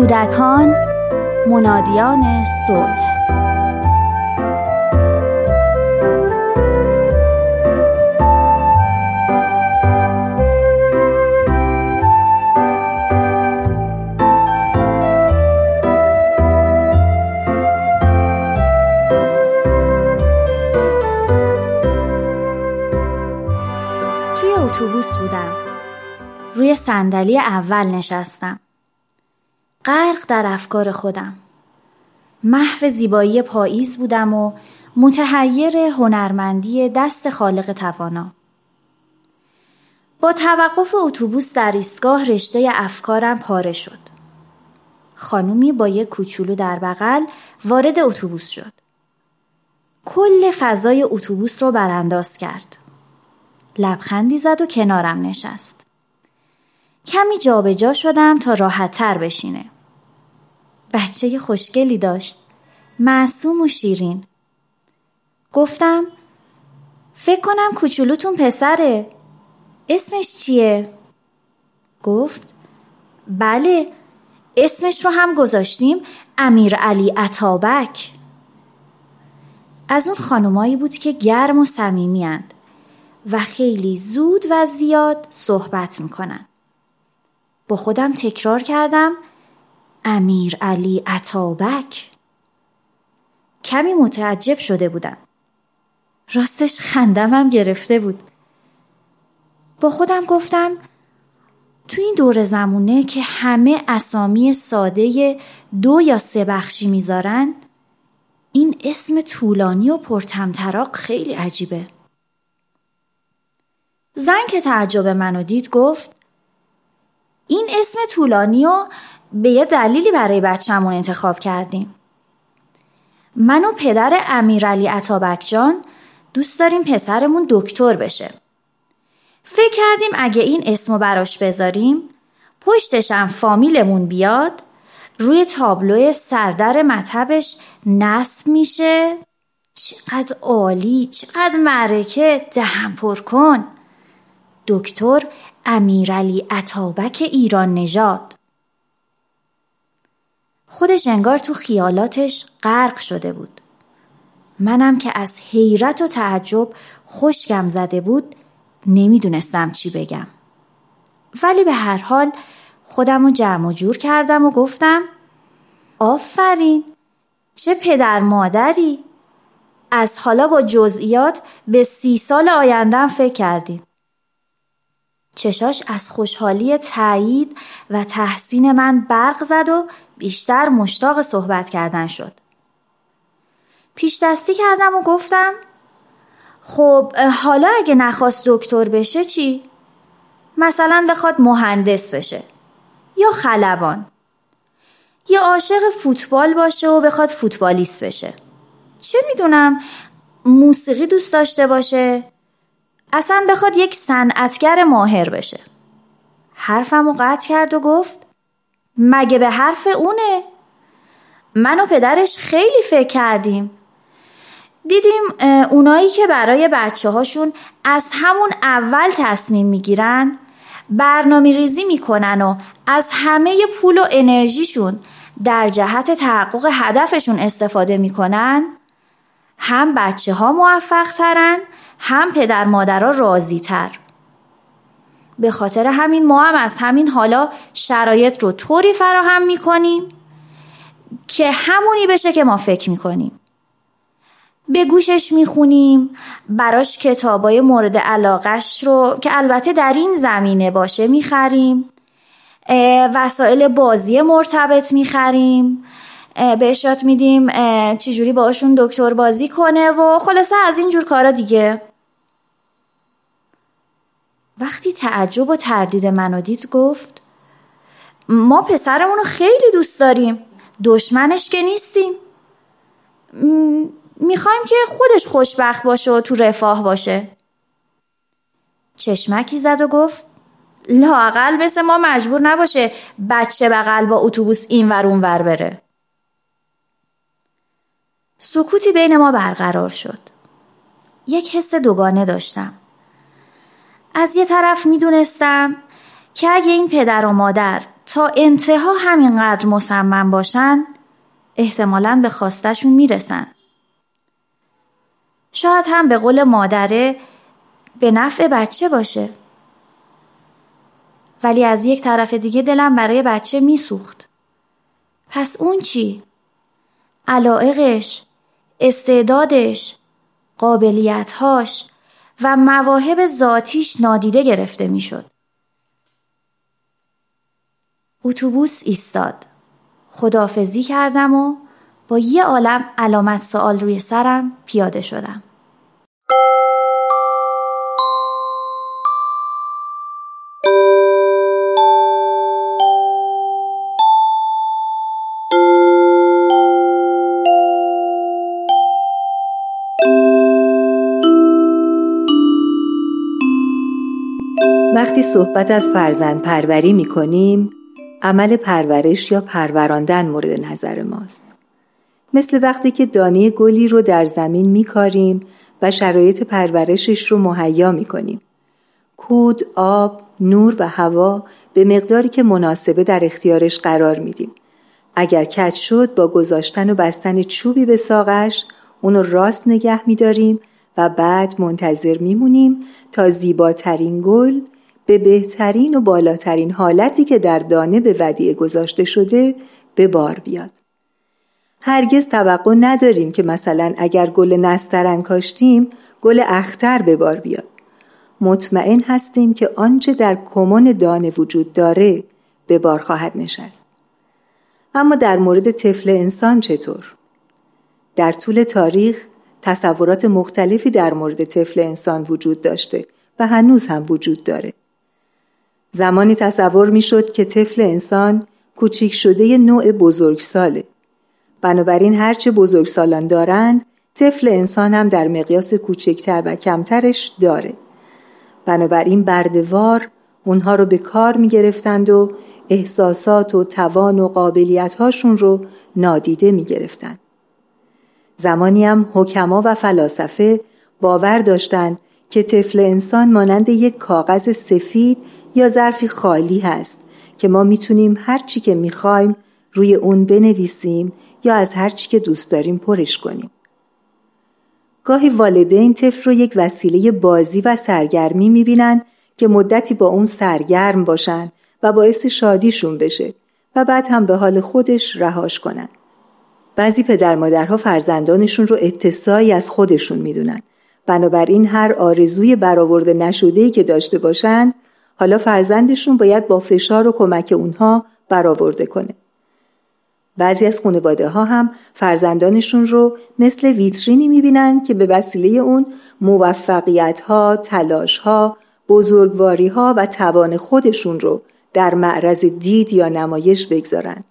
کودکان منادیان صلح. توی اتوبوس بودم. روی صندلی اول نشستم. غرق در افکار خودم. محو زیبایی پاییز بودم و متحیر هنرمندی دست خالق توانا. با توقف اتوبوس در ایستگاه رشته افکارم پاره شد. خانومی با یک کوچولو در بغل وارد اتوبوس شد. کل فضای اتوبوس رو برانداز کرد. لبخندی زد و کنارم نشست. کمی جابجا جا شدم تا راحت تر بشینه. بچه خوشگلی داشت. معصوم و شیرین. گفتم فکر کنم کوچولوتون پسره. اسمش چیه؟ گفت بله اسمش رو هم گذاشتیم امیر علی عطابک. از اون خانمایی بود که گرم و صمیمیاند و خیلی زود و زیاد صحبت می‌کنن. با خودم تکرار کردم امیر علی عطابک؟ کمی متعجب شده بودم. راستش خندمم گرفته بود. با خودم گفتم تو این دور زمونه که همه اسامی ساده دو یا سه بخشی می‌ذارن این اسم طولانی و پرتمطراق خیلی عجیبه. زن که تعجب منو دید گفت این اسم طولانی و به یه دلیلی برای بچهمون انتخاب کردیم. من و پدر امیرعلی عطابک جان دوست داریم پسرمون دکتر بشه. فکر کردیم اگه این اسمو براش بذاریم پشتشم فامیلمون بیاد روی تابلو سردر مطبش نصب میشه. چقدر عالی چقدر معرکه دهم پر کن. دکتر امیرعلی عطابک ایران نژاد. خودش انگار تو خیالاتش غرق شده بود. منم که از حیرت و تعجب خشکم زده بود نمی‌دونستم چی بگم. ولی به هر حال خودم رو جمع و جور کردم و گفتم آفرین! چه پدر مادری! از حالا با جزئیات به سی سال آیندهم فکر کردیم چشاش از خوشحالی تایید و تحسین من برق زد و بیشتر مشتاق صحبت کردن شد. پیش دستی کردم و گفتم خب حالا اگه نخواست دکتر بشه چی؟ مثلا بخواد مهندس بشه یا خلبان. یا عاشق فوتبال باشه و بخواد فوتبالیست بشه. چه می‌دونم؟ موسیقی دوست داشته باشه. اصلا بخواد یک صنعتگر ماهر بشه. حرفم قطع کرد و گفت مگه به حرف اونه؟ من و پدرش خیلی فکر کردیم. دیدیم اونایی که برای بچه هاشون از همون اول تصمیم می‌گیرن برنامه ریزی می‌کنن و از همه پول و انرژیشون در جهت تحقق هدفشون استفاده می‌کنن. هم بچه ها موفق ترن هم پدر مادرها راضی تر به خاطر همین ما هم از همین حالا شرایط رو طوری فراهم می‌کنیم که همونی بشه که ما فکر می‌کنیم. به گوشش می‌خونیم براش کتابای مورد علاقش رو که البته در این زمینه باشه می‌خریم. وسایل بازی مرتبط می‌خریم. بهش یاد میدیم چجوری باشون دکتر بازی کنه و خلاصه از این جور کارا دیگه. وقتی تعجب و تردید منو دید گفت ما پسرمون رو خیلی دوست داریم. دشمنش که نیستیم. می‌خوایم که خودش خوشبخت باشه و تو رفاه باشه. چشمکی زد و گفت لاقل مثل ما مجبور نباشه بچه بغل با اتوبوس این ور اون ور بره. سکوتی بین ما برقرار شد. یک حس دوگانه داشتم. از یه طرف می‌دونستم که اگه این پدر و مادر تا انتها همینقدر مصمم باشن احتمالا به خواستشون می‌رسن. شاید هم به قول مادره به نفع بچه باشه. ولی از یک طرف دیگه دلم برای بچه میسوخت. پس اون چی؟ علائقش، استعدادش، قابلیتهاش و مواهب ذاتیش نادیده گرفته می‌شد. اتوبوس ایستاد. خدافزی کردم و با یه عالم علامت سوال روی سرم پیاده شدم. وقتی صحبت از فرزند پروری می کنیم عمل پرورش یا پروراندن مورد نظر ماست مثل وقتی که دانه گلی رو در زمین می کاریم و شرایط پرورشش رو مهیا می کنیم کود، آب، نور و هوا به مقداری که مناسبه در اختیارش قرار میدیم. اگر کج شد با گذاشتن و بستن چوبی به ساقش اونو راست نگه میداریم و بعد منتظر میمونیم تا زیباترین گل به بهترین و بالاترین حالتی که در دانه به ودیعه گذاشته شده به بار بیاد. هرگز توقع نداریم که مثلا اگر گل نسترن کاشتیم گل اختر به بار بیاد. مطمئن هستیم که آنچه در کمون دانه وجود داره به بار خواهد نشست. اما در مورد طفل انسان چطور؟ در طول تاریخ تصورات مختلفی در مورد طفل انسان وجود داشته و هنوز هم وجود داره. زمانی تصور می شد که طفل انسان کوچیک شده نوع بزرگساله. بنابراین هرچه بزرگسالان دارند طفل انسان هم در مقیاس کوچکتر و کمترش داره. بنابراین بردوار اونها رو به کار می گرفتند و احساسات و توان و قابلیت هاشون رو نادیده می گرفتند. زمانی هم حکما و فلاسفه باور داشتند که طفل انسان مانند یک کاغذ سفید یا ظرفی خالی هست که ما می‌تونیم هر چی که می‌خوایم روی اون بنویسیم یا از هر چی که دوست داریم پرش کنیم. گاهی والدین طفل رو یک وسیله بازی و سرگرمی می‌بینند که مدتی با اون سرگرم باشن و باعث شادیشون بشه و بعد هم به حال خودش رهاش کنن. بعضی پدر مادرها فرزندانشون رو اتساعی از خودشون می‌دونن. بنابراین هر آرزوی برآورده نشده‌ای که داشته باشند حالا فرزندشون باید با فشار و کمک اونها برآورده کنه. بعضی از خانواده ها هم فرزندانشون رو مثل ویترینی می‌بینن که به وسیله اون موفقیت ها، تلاش ها، بزرگواری ها و توان خودشون رو در معرض دید یا نمایش بگذارن.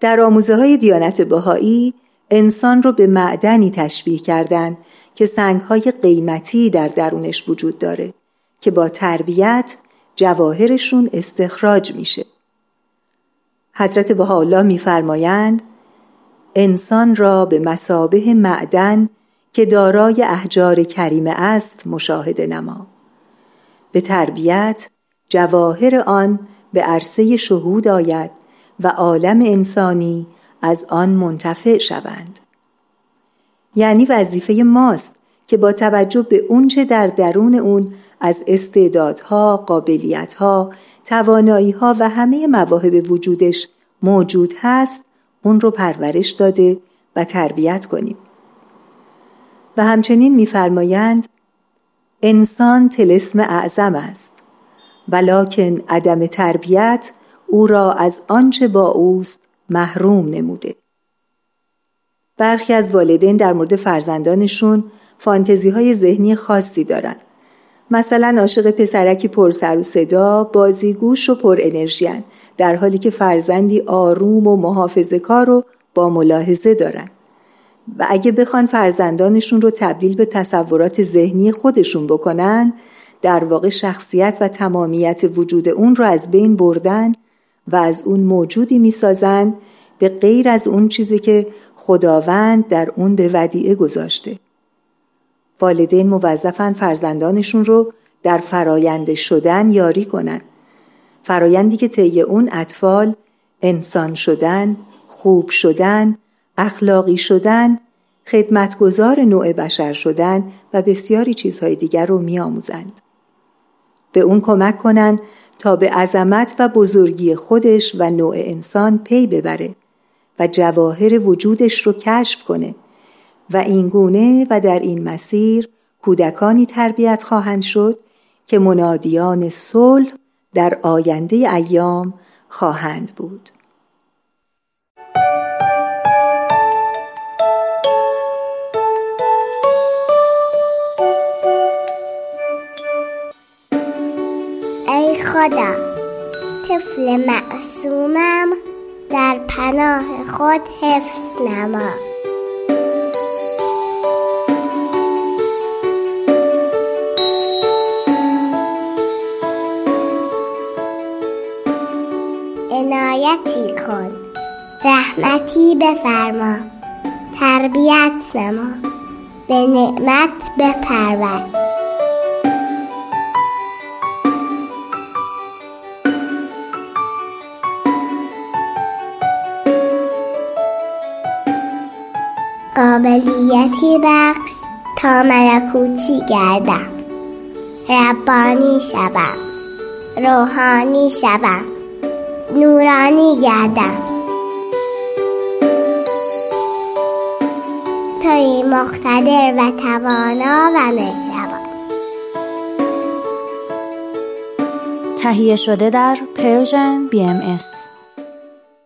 در آموزه های دیانت بهایی انسان رو به معدنی تشبیه کردند که سنگ های قیمتی در درونش وجود داره که با تربیت جواهرشون استخراج میشه. حضرت بهاءالله میفرمایند انسان را به مسابه معدن که دارای احجار کریمه است مشاهده نما به تربیت جواهر آن به عرصه شهود آید و عالم انسانی از آن منتفع شوند یعنی وظیفه ماست که با توجه به اونچه در درون اون از استعدادها، قابلیتها، تواناییها و همه مواهب وجودش موجود هست اون رو پرورش داده و تربیت کنیم. و همچنین میفرمایند انسان تلسم اعظم است ولکن عدم تربیت او را از آنچه با اوست محروم نموده برخی از والدین در مورد فرزندانشون فانتزی های ذهنی خاصی دارند مثلا عاشق پسرکی پر سر و صدا بازیگوش و پر انرژیان در حالی که فرزندی آروم و محافظه کار رو با ملاحظه دارن. و اگه بخوان فرزندانشون رو تبدیل به تصورات ذهنی خودشون بکنن در واقع شخصیت و تمامیت وجود اون رو از بین بردن و از اون موجودی می‌سازن به غیر از اون چیزی که خداوند در اون به ودیعه گذاشته. والدین موظفن فرزندانشون رو در فرایند شدن یاری کنن. فرایندی که طی اون اطفال انسان شدن، خوب شدن، اخلاقی شدن، خدمتگزار نوع بشر شدن و بسیاری چیزهای دیگر رو میآموزند. به اون کمک کنند تا به عظمت و بزرگی خودش و نوع انسان پی ببره. و جواهر وجودش رو کشف کنه و این گونه و در این مسیر کودکانی تربیت خواهند شد که منادیان صلح در آینده ایام خواهند بود. ای خدا طفل معصومم در پناه خود حفظ نما. عنایتی کن. رحمتی بفرما. تربیت نما. به نعمت بپرور. قابلیتی بخش تا ملکوتی گردم. ربانی شوم روحانی شوم نورانی گردم. توی مقتدر و توانا و مهربان. تهیه شده در Persian BMS.